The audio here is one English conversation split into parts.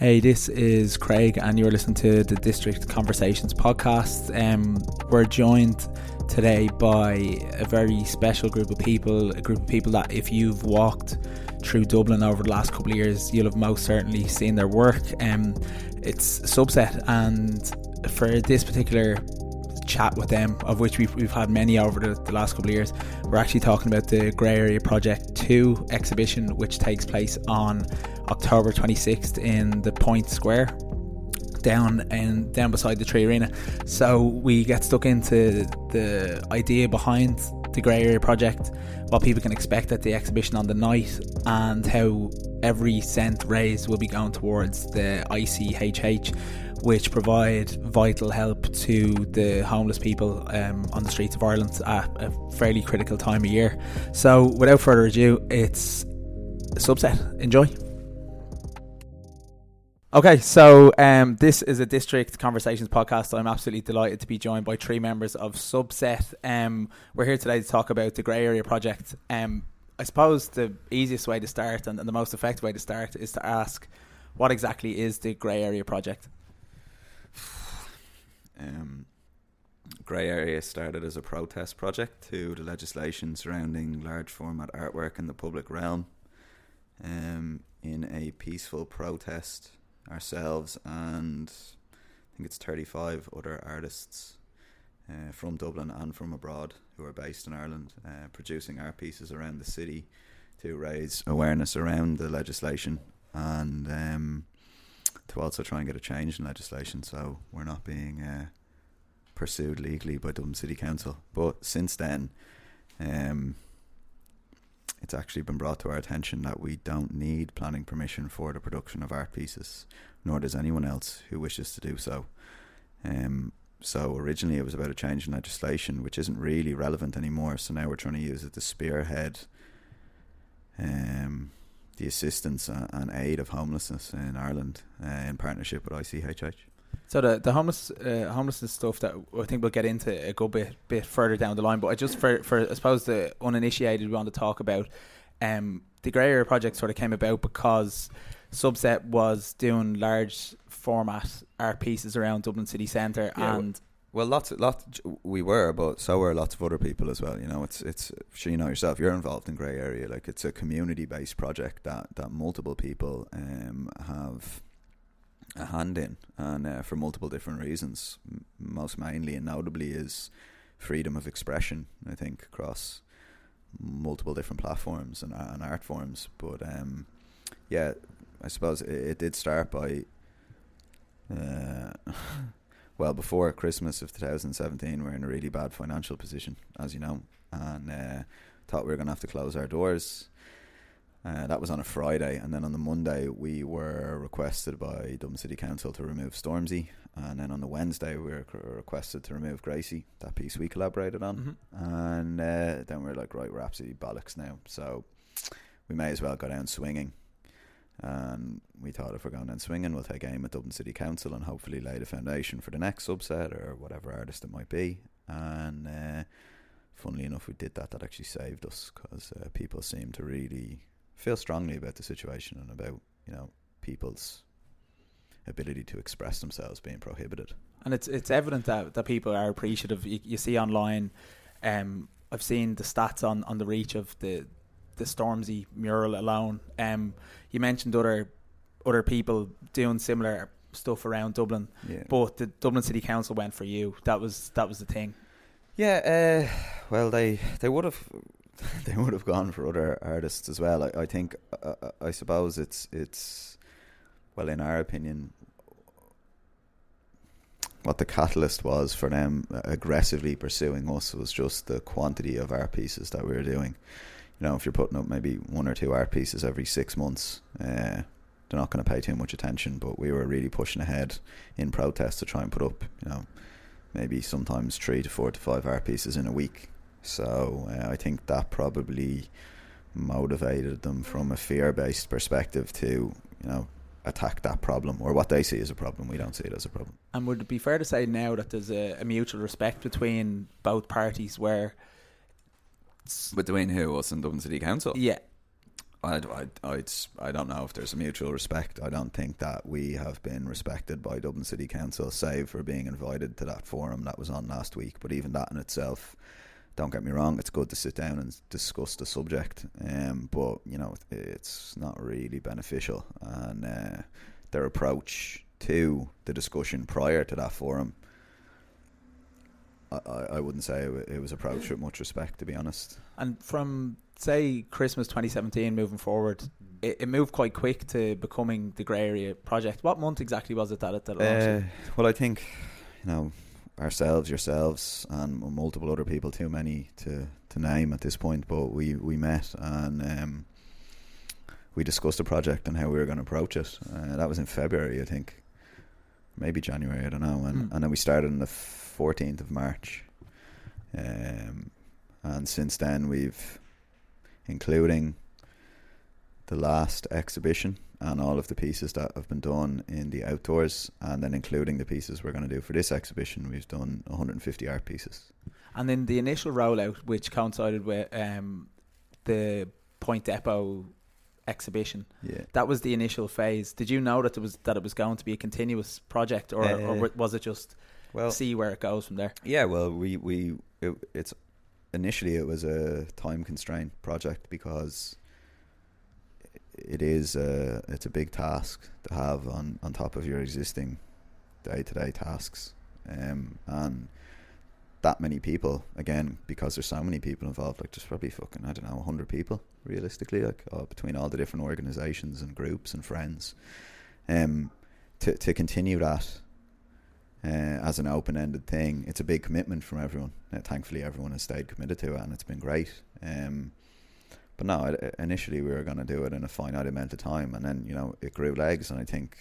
Hey, this is Craig, and you're listening to the District Conversations podcast. Um, we're joined today by a very special group of people, a group of people that, if you've walked through Dublin over the last couple of years, you'll have most certainly seen their work. Um, it's Subset, and for this particular chat with them, of which we've, we've had many over the, the last couple of years. We're actually talking about the Grey Area Project 2 exhibition, which takes place on October 26th in the Point Square down and down beside the 3Arena. So we get stuck into the idea behind the Grey Area Project, what people can expect at the exhibition on the night, and how every cent raised will be going towards the ICHH, which provide vital help to the homeless people um, on the streets of Ireland at a fairly critical time of year. So, without further ado, it's a subset. Enjoy. Okay, so um, this is a District Conversations podcast. I'm absolutely delighted to be joined by three members of Subset. Um, we're here today to talk about the Grey Area Project. Um, I suppose the easiest way to start and, and the most effective way to start is to ask what exactly is the Grey Area Project? Um, Grey Area started as a protest project to the legislation surrounding large format artwork in the public realm. Um, in a peaceful protest, ourselves and I think it's 35 other artists uh, from Dublin and from abroad who are based in Ireland uh, producing art pieces around the city to raise awareness around the legislation and um, to also try and get a change in legislation so we're not being uh, pursued legally by Dublin City Council. But since then, um, it's actually been brought to our attention that we don't need planning permission for the production of art pieces, nor does anyone else who wishes to do so. Um, so originally it was about a change in legislation, which isn't really relevant anymore. So now we're trying to use it to spearhead um, the assistance and aid of homelessness in Ireland uh, in partnership with ICHH. So the the homeless uh, homelessness stuff that I think we'll get into a good bit bit further down the line. But I just for for I suppose the uninitiated we want to talk about. Um, the Grey Area project sort of came about because Subset was doing large format art pieces around Dublin city centre yeah, and. Well, lots, lots we were, but so were lots of other people as well. You know, it's it's you know yourself. You're involved in Grey Area, like it's a community based project that that multiple people um, have a hand in, and uh, for multiple different reasons. Most mainly and notably is freedom of expression. I think across multiple different platforms and, and art forms. But um, yeah, I suppose it, it did start by. Uh, well, before Christmas of 2017, we are in a really bad financial position, as you know, and uh, thought we were going to have to close our doors uh, that was on a Friday, and then on the Monday we were requested by Dublin City Council to remove Stormzy, and then on the Wednesday we were requested to remove Gracie, that piece we collaborated on, mm-hmm. and uh, then we are like, right, we're absolutely bollocks now, so we may as well go down swinging. And we thought if we're going down swinging, we'll take aim at Dublin City Council and hopefully lay the foundation for the next subset or whatever artist it might be. And uh, funnily enough, we did that. That actually saved us because uh, people seem to really feel strongly about the situation and about you know people's ability to express themselves being prohibited. And it's it's evident that, that people are appreciative. You, you see online, um, I've seen the stats on, on the reach of the the Stormzy mural alone. Um, you mentioned other other people doing similar stuff around Dublin, yeah. but the Dublin City Council went for you. That was that was the thing. Yeah, uh, well, they they would have they would have gone for other artists as well. I, I think, uh, uh, I suppose it's it's well, in our opinion, what the catalyst was for them aggressively pursuing us was just the quantity of art pieces that we were doing. You know, if you're putting up maybe one or two art pieces every six months, uh, they're not going to pay too much attention. But we were really pushing ahead in protest to try and put up, you know, maybe sometimes three to four to five art pieces in a week so uh, I think that probably motivated them from a fear-based perspective to you know attack that problem or what they see as a problem. We don't see it as a problem. And would it be fair to say now that there's a, a mutual respect between both parties where between who us and Dublin City Council? Yeah. I, I, I'd, I don't know if there's a mutual respect. I don't think that we have been respected by Dublin City Council, save for being invited to that forum that was on last week. But even that in itself, don't get me wrong, it's good to sit down and discuss the subject. Um, but you know, it's not really beneficial, and uh, their approach to the discussion prior to that forum. I, I wouldn't say it was approached with much respect, to be honest. And from say Christmas 2017 moving forward, it, it, moved quite quick to becoming the grey area project. What month exactly was it that it, that launched? Uh, well, I think you know ourselves, yourselves, and multiple other people. Too many to, to name at this point, but we we met and um, we discussed the project and how we were going to approach it. Uh, that was in February, I think, maybe January. I don't know. And mm. and then we started on the fourteenth of March. Um, and since then we've including the last exhibition and all of the pieces that have been done in the outdoors, and then including the pieces we're going to do for this exhibition. We've done 150 art pieces. And then the initial rollout, which coincided with um, the Point Depot exhibition, yeah, that was the initial phase. Did you know that it was that it was going to be a continuous project, or, uh, or was it just well see where it goes from there? Yeah, well, we we it, it's initially it was a time constraint project because it is a, it's a big task to have on, on top of your existing day to day tasks. Um, and that many people, again, because there's so many people involved, like there's probably fucking, I don't know, 100 people realistically, like between all the different organizations and groups and friends. Um, to, to continue that uh, as an open ended thing, it's a big commitment from everyone. Uh, thankfully, everyone has stayed committed to it and it's been great. Um, but no, initially we were going to do it in a finite amount of time, and then you know it grew legs, and I think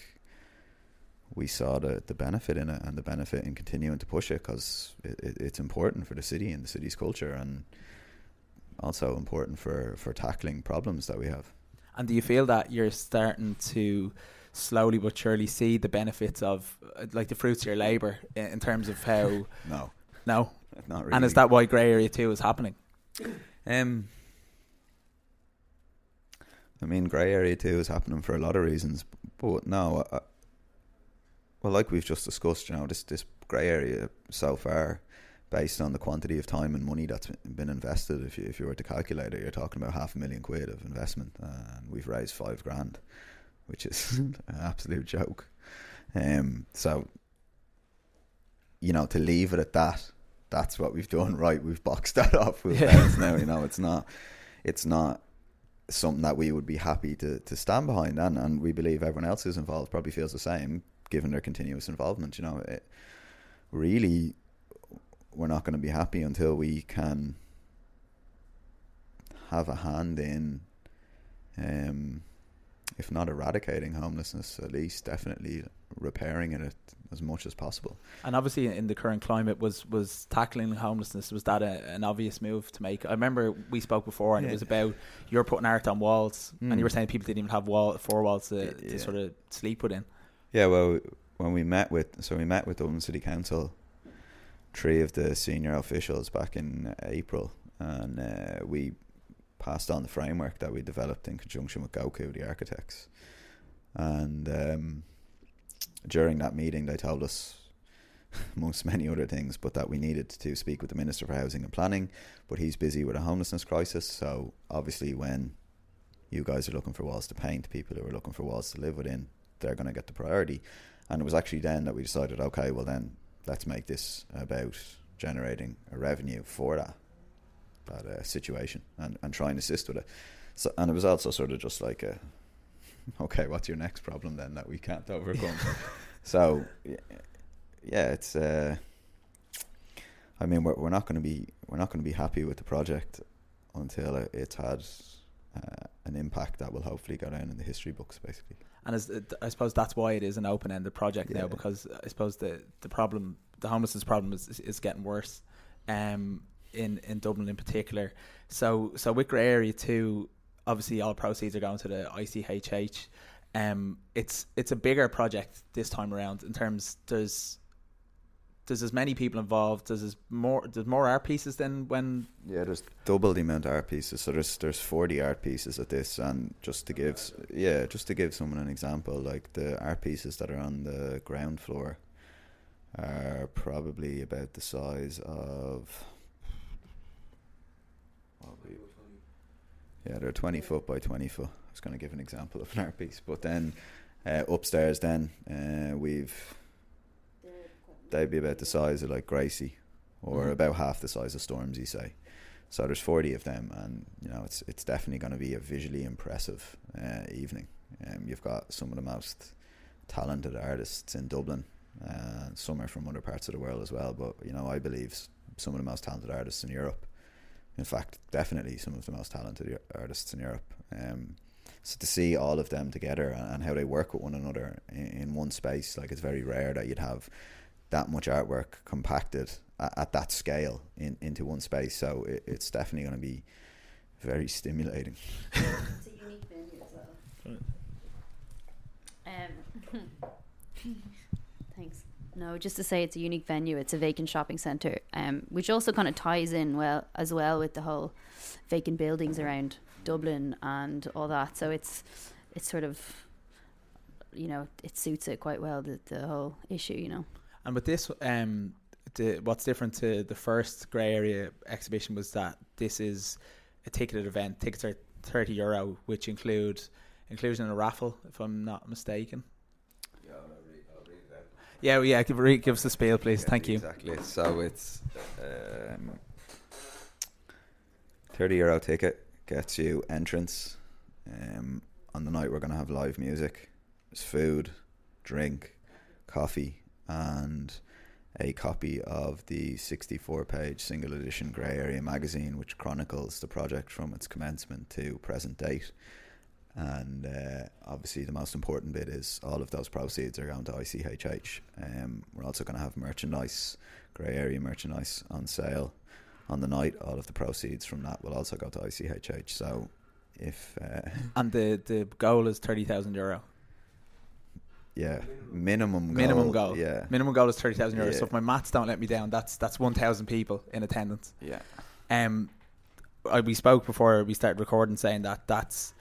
we saw the the benefit in it and the benefit in continuing to push it because it, it, it's important for the city and the city's culture, and also important for for tackling problems that we have. And do you feel that you're starting to slowly but surely see the benefits of uh, like the fruits of your labor in terms of how no. No? Not really and is that why grey area 2 is happening? Um I mean, grey area two is happening for a lot of reasons, but no, uh, well, like we've just discussed, you know, this this grey area so far, based on the quantity of time and money that's been invested, if you if you were to calculate it, you're talking about half a million quid of investment, and we've raised five grand, which is an absolute joke. Um, so, you know, to leave it at that, that's what we've done. Right, we've boxed that off with yeah. now. You know, it's not, it's not something that we would be happy to, to stand behind and, and we believe everyone else who's involved probably feels the same given their continuous involvement you know. It, really we're not going to be happy until we can have a hand in um, if not eradicating homelessness at least definitely repairing it as much as possible. And obviously, in the current climate, was was tackling homelessness was that a, an obvious move to make? I remember we spoke before, and yeah. it was about you're putting art on walls, mm. and you hmm. were saying people didn't even have wall four walls to, yeah. to sort of sleep within. Yeah, well, when we met with so we met with Dublin City Council, three of the senior officials back in April, and uh, we passed on the framework that we developed in conjunction with Goku, the architects, and. Um, during that meeting, they told us, amongst many other things, but that we needed to speak with the Minister for Housing and Planning, but he's busy with a homelessness crisis. So obviously, when you guys are looking for walls to paint, people who are looking for walls to live within, they're going to get the priority. And it was actually then that we decided, okay, well then let's make this about generating a revenue for that that uh, situation and, and try and assist with it. So, and it was also sort of just like a okay, what's your next problem then that we can't overcome? so, yeah, it's. Uh, I mean, we're we're not going to be we're not going to be happy with the project until it's had uh, an impact that will hopefully go down in the history books, basically. And as, I suppose that's why it is an open-ended project yeah. now, because I suppose the the problem, the homelessness problem, is is getting worse, um, in in Dublin in particular. So so with Area two, obviously all proceeds are going to the ICHH. Um, it's it's a bigger project this time around in terms there's there's as many people involved. There's as more there's more art pieces than when Yeah, there's double the amount of art pieces. So there's there's forty art pieces at this, and just to give yeah, just to give someone an example, like the art pieces that are on the ground floor are probably about the size of. What be- Yeah, they're twenty foot by twenty foot. I was going to give an example of an art piece, but then uh, upstairs, then uh, we've they'd be about the size of like Gracie, or Mhm. about half the size of Stormzy, say. So there's 40 of them, and you know it's it's definitely going to be a visually impressive uh, evening. Um, you've got some of the most talented artists in Dublin. Uh, some are from other parts of the world as well, but you know I believe some of the most talented artists in Europe. In fact, definitely some of the most talented artists in Europe. Um, so to see all of them together and, and how they work with one another in, in one space, like it's very rare that you'd have that much artwork compacted at, at that scale in, into one space. So it, it's definitely going to be very stimulating. It's a unique venue as well. Um, thanks. No, just to say it's a unique venue. It's a vacant shopping centre, um, which also kind of ties in well as well with the whole vacant buildings around Dublin and all that. So it's it's sort of you know it suits it quite well the the whole issue. You know. And with this, um, the, what's different to the first grey area exhibition was that this is a ticketed event. Tickets are thirty euro, which include inclusion in a raffle, if I'm not mistaken. Yeah, yeah. Give, give us the spiel, please. Thank you. Exactly. So it's um, thirty euro ticket gets you entrance. Um, on the night we're going to have live music. There's food, drink, coffee, and a copy of the 64-page single edition Grey Area magazine, which chronicles the project from its commencement to present date. And uh, obviously, the most important bit is all of those proceeds are going to ICHH. Um, we're also going to have merchandise, grey area merchandise on sale on the night. All of the proceeds from that will also go to ICHH. So, if uh, And the the goal is thirty thousand euro. yeah, minimum goal, Minimum goal. yeah, Minimum goal is thirty thousand euros. So if my maths don't let me down, that's that's one thousand people in attendance. yeah, Um, I, we spoke before we started recording, saying that that's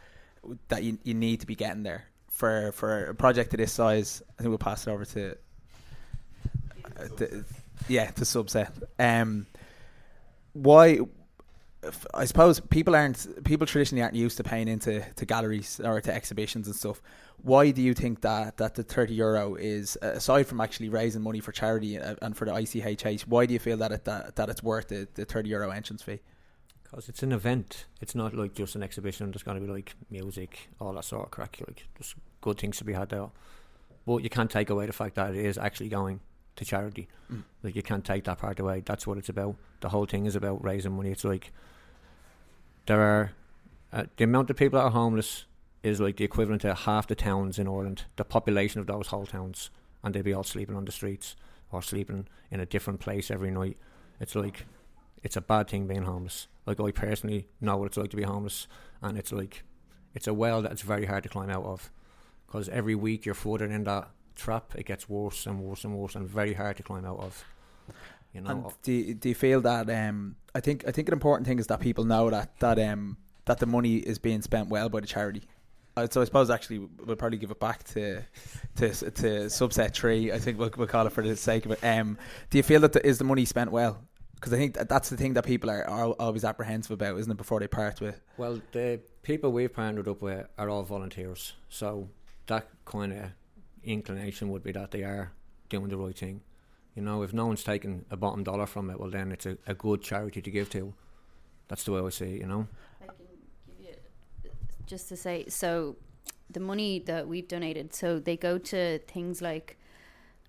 that you you need to be getting there for for a project of this size. I think we'll pass it over to, uh, the, yeah, to subset. Um, why? I suppose people aren't people traditionally aren't used to paying into to galleries or to exhibitions and stuff. Why do you think that that the thirty euro is aside from actually raising money for charity and for the ICHH? Why do you feel that it that, that it's worth the, the thirty euro entrance fee? Because it's an event. It's not like just an exhibition. There's going to be like music, all that sort of crack. Like there's good things to be had there. But you can't take away the fact that it is actually going to charity. Mm. Like you can't take that part away. That's what it's about. The whole thing is about raising money. It's like there are uh, the amount of people that are homeless is like the equivalent to half the towns in Ireland. The population of those whole towns, and they'd be all sleeping on the streets or sleeping in a different place every night. It's like it's a bad thing being homeless. Like I personally know what it's like to be homeless, and it's like it's a well that it's very hard to climb out of, because every week you're further in that trap. It gets worse and worse and worse, and very hard to climb out of. You know, And do you, do you feel that um I think I think an important thing is that people know that that um that the money is being spent well by the charity. Uh, so I suppose actually we'll probably give it back to to to subset three. I think we'll, we'll call it for the sake of it. Um, do you feel that the, is the money spent well? Because I think that that's the thing that people are, are always apprehensive about, isn't it? Before they part with. Well, the people we've partnered up with are all volunteers, so that kind of inclination would be that they are doing the right thing. You know, if no one's taking a bottom dollar from it, well, then it's a, a good charity to give to. That's the way I see it. You know. I can give you just to say so the money that we've donated so they go to things like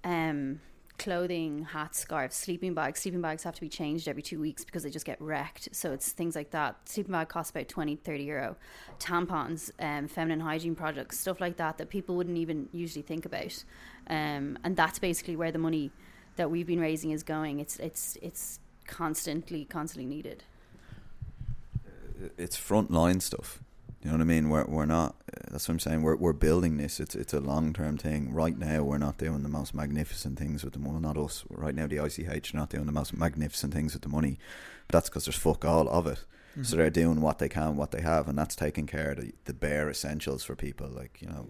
um clothing hats scarves sleeping bags. Sleeping bags have to be changed every two weeks because they just get wrecked. So it's things like that. Sleeping bag costs about 20 30 euro. Tampons um, feminine hygiene products stuff like that that people wouldn't even usually think about. Um, and that's basically where the money that we've been raising is going. It's it's it's constantly constantly needed. It's frontline stuff. You know what I mean? We're we're not. That's what I'm saying. We're we're building this. It's it's a long term thing. Right now, we're not doing the most magnificent things with the money. Not us. Right now, the ICH are not doing the most magnificent things with the money. But that's because there's fuck all of it. Mm-hmm. So they're doing what they can, what they have, and that's taking care of the, the bare essentials for people. Like you know,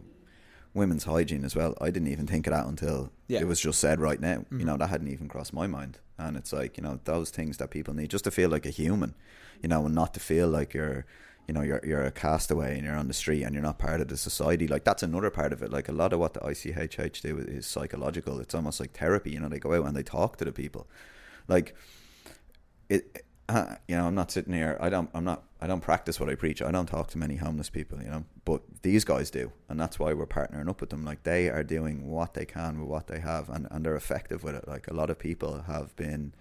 women's hygiene as well. I didn't even think of that until Yeah. it was just said right now. Mhm. You know, that hadn't even crossed my mind. And it's like you know those things that people need just to feel like a human. You know, and not to feel like you're you know you're you're a castaway and you're on the street and you're not part of the society. Like that's another part of it. Like a lot of what the ICHH do is psychological. It's almost like therapy. You know, they go out and they talk to the people. Like it. Uh, you know, I'm not sitting here. I don't. I'm not. I don't practice what I preach. I don't talk to many homeless people. You know, but these guys do, and that's why we're partnering up with them. Like they are doing what they can with what they have, and and they're effective with it. Like a lot of people have been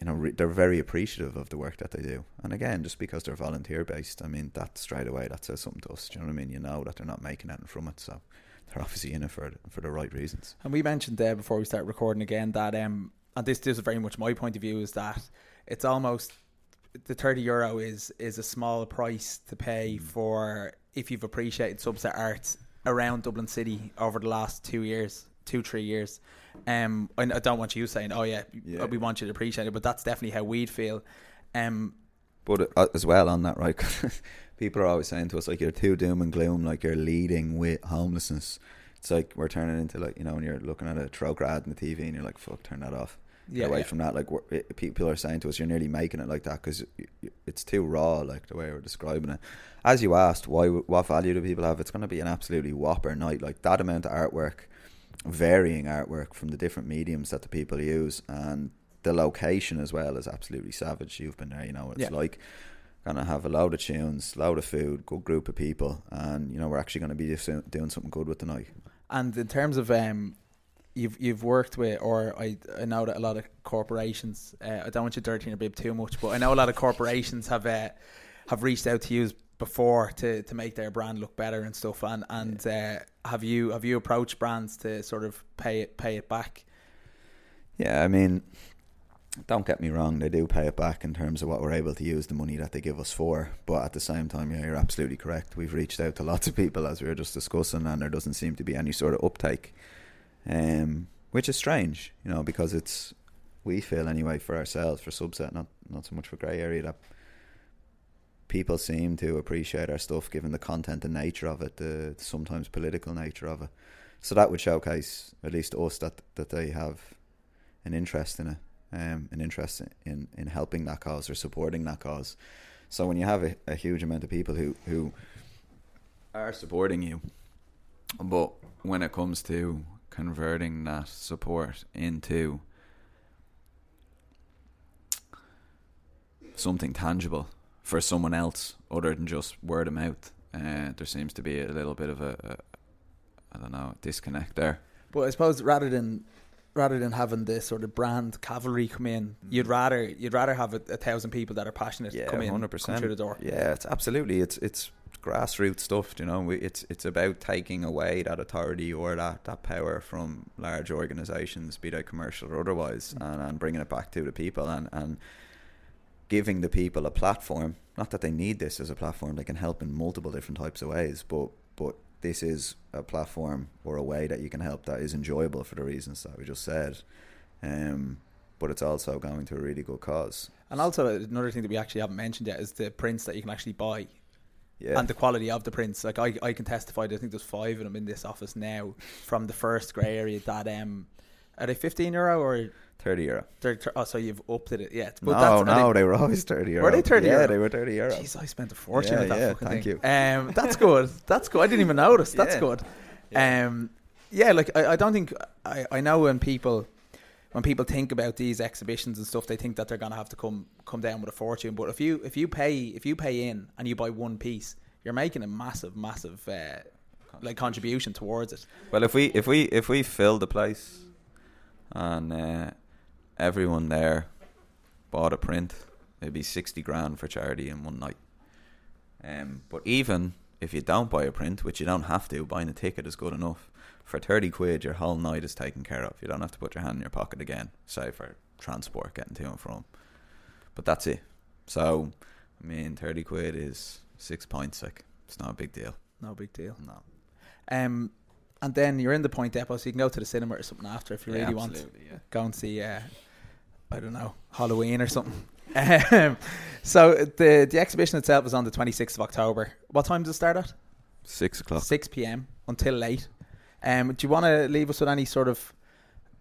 you know, re- they're very appreciative of the work that they do. And again, just because they're volunteer based, I mean, that straight away that says something to us. Do you know what I mean? You know that they're not making anything from it, so they're obviously in it for for the right reasons. And we mentioned there before we start recording again that um and this, this is very much my point of view is that it's almost the thirty euro is is a small price to pay for if you've appreciated subset art around Dublin City over the last two years, two three years. Um, I I don't want you saying, "Oh yeah, Yeah. we want you to appreciate it," but that's definitely how we'd feel. Um, But uh, as well on that, right? people are always saying to us like you're too doom and gloom, like you're leading with homelessness. It's like we're turning into like you know when you're looking at a troke ad on the TV and you're like, "Fuck, turn that off." Get yeah, away yeah. from that. Like it, people are saying to us, "You're nearly making it like that because it's too raw." Like the way we're describing it. As you asked, why? What value do people have? It's going to be an absolutely whopper night. Like that amount of artwork, varying artwork from the different mediums that the people use, and the location as well is absolutely savage. You've been there, you know. what It's Yeah. like gonna have a load of tunes, load of food, good group of people, and you know we're actually going to be doing something good with the night. And in terms of um, you've you've worked with, or I I know that a lot of corporations. Uh, I don't want you dirtying your bib too much, but I know a lot of corporations have uh, have reached out to you before to, to make their brand look better and stuff. And and uh, have you have you approached brands to sort of pay it pay it back? Yeah, I mean, don't get me wrong, they do pay it back in terms of what we're able to use the money that they give us for. But at the same time, yeah, you're absolutely correct. We've reached out to lots of people as we were just discussing, and there doesn't seem to be any sort of uptake, um, which is strange, you know, because it's we feel anyway for ourselves for subset, not not so much for grey area that people seem to appreciate our stuff given the content and nature of it, the sometimes political nature of it. So that would showcase at least us that that they have an interest in it, um, an interest in, in helping that cause or supporting that cause. So when you have a, a huge amount of people who, who are supporting you, but when it comes to converting that support into something tangible for someone else other than just word of mouth, uh, there seems to be a little bit of a, a I don't know disconnect there. But I suppose rather than rather than having this sort of brand cavalry come in, you'd rather you'd rather have a, a thousand people that are passionate Yeah, come in, hundred come percent through the door. Yeah, it's absolutely it's it's grassroots stuff. You know, we, it's it's about taking away that authority or that, that power from large organisations, be they commercial or otherwise, Mm. and, and bringing it back to the people and and giving the people a platform. Not that they need this as a platform; they can help in multiple different types of ways. But but this is a platform or a way that you can help that is enjoyable for the reasons that we just said. Um, but it's also going to a really good cause. And also another thing that we actually haven't mentioned yet is the prints that you can actually buy Yeah. and the quality of the prints. Like I, I can testify. I think there's five of them in this office now from the first grey area. That um, are they fifteen euro or Thirty euro. they're, oh, so you've upped it? Yeah. No, are no, they- they, were always thirty euro. Were they 30 yeah, euro? they were thirty euro. Jeez, I spent a fortune Yeah, with that yeah, fucking thank thing. you. Um, that's good. That's good. I didn't even notice. That's Yeah. good. Yeah. Um, yeah, like I, I don't think I, I know when people when people think about these exhibitions and stuff, they think that they're gonna have to come come down with a fortune. But if you if you pay if you pay in and you buy one piece, you're making a massive massive uh, like contribution towards it. Well, if we if we if we fill the place and uh, everyone there bought a print, it'd be sixty grand for charity in one night. Um, but even if you don't buy a print, which you don't have to, buying a ticket is good enough. For thirty quid, your whole night is taken care of. You don't have to put your hand in your pocket again, say for transport getting to and from. But that's it. So, I mean, thirty quid is Six points, like it's not a big deal. No big deal. No, Um, and then you're in the Point Depot, so you can go to the cinema or something after if you Yeah, really want. absolutely, yeah. Go and see, uh, I don't know, Halloween or something. um, so the the exhibition itself is on the 26th of October. What time does it start at? Six o'clock. 6 p.m. until late. Um, do you want to leave us with any sort of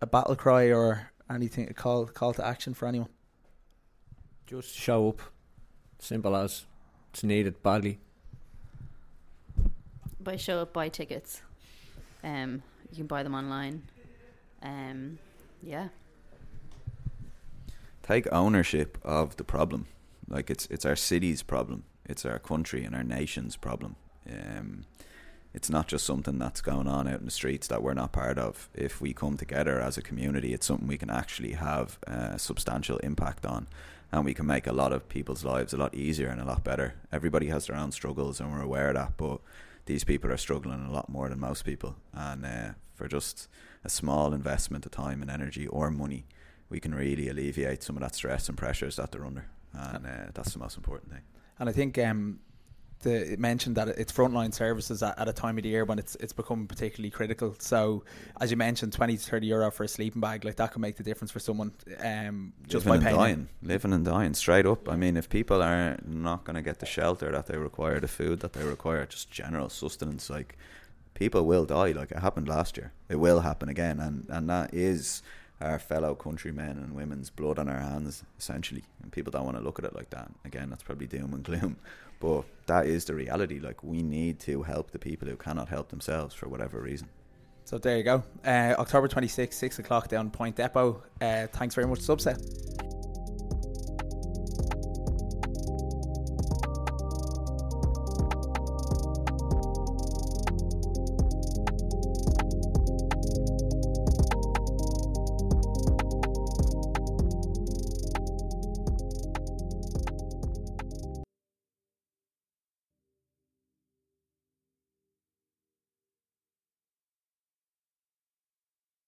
a battle cry or anything, a call call to action for anyone? Just show up. Simple as. It's needed badly. By show up, buy tickets. Um, you can buy them online. Um, yeah. take ownership of the problem. Like it's it's our city's problem. It's our country and our nation's problem. Um, it's not just something that's going on out in the streets that we're not part of. If we come together as a community, it's something we can actually have a substantial impact on, and we can make a lot of people's lives a lot easier and a lot better. Everybody has their own struggles, and we're aware of that. But these people are struggling a lot more than most people, and uh, for just a small investment of time and energy or money, we can really alleviate some of that stress and pressures that they're under, and uh, that's the most important thing. And I think um, the, it mentioned that it's frontline services at, at a time of the year when it's it's become particularly critical. So, as you mentioned, 20 to 30 euro for a sleeping bag, like that can make the difference for someone um, just living by paying. dying, living and dying, straight up. I mean, if people are not going to get the shelter that they require, the food that they require, just general sustenance, like people will die. Like it happened last year, it will happen again, and and that is our fellow countrymen and women's blood on our hands, essentially. And people don't want to look at it like that. Again, that's probably doom and gloom, but that is the reality. Like we need to help the people who cannot help themselves for whatever reason. So there you go. Uh, October 26th, 6 o'clock down Point Depot. Uh, thanks very much, Subset.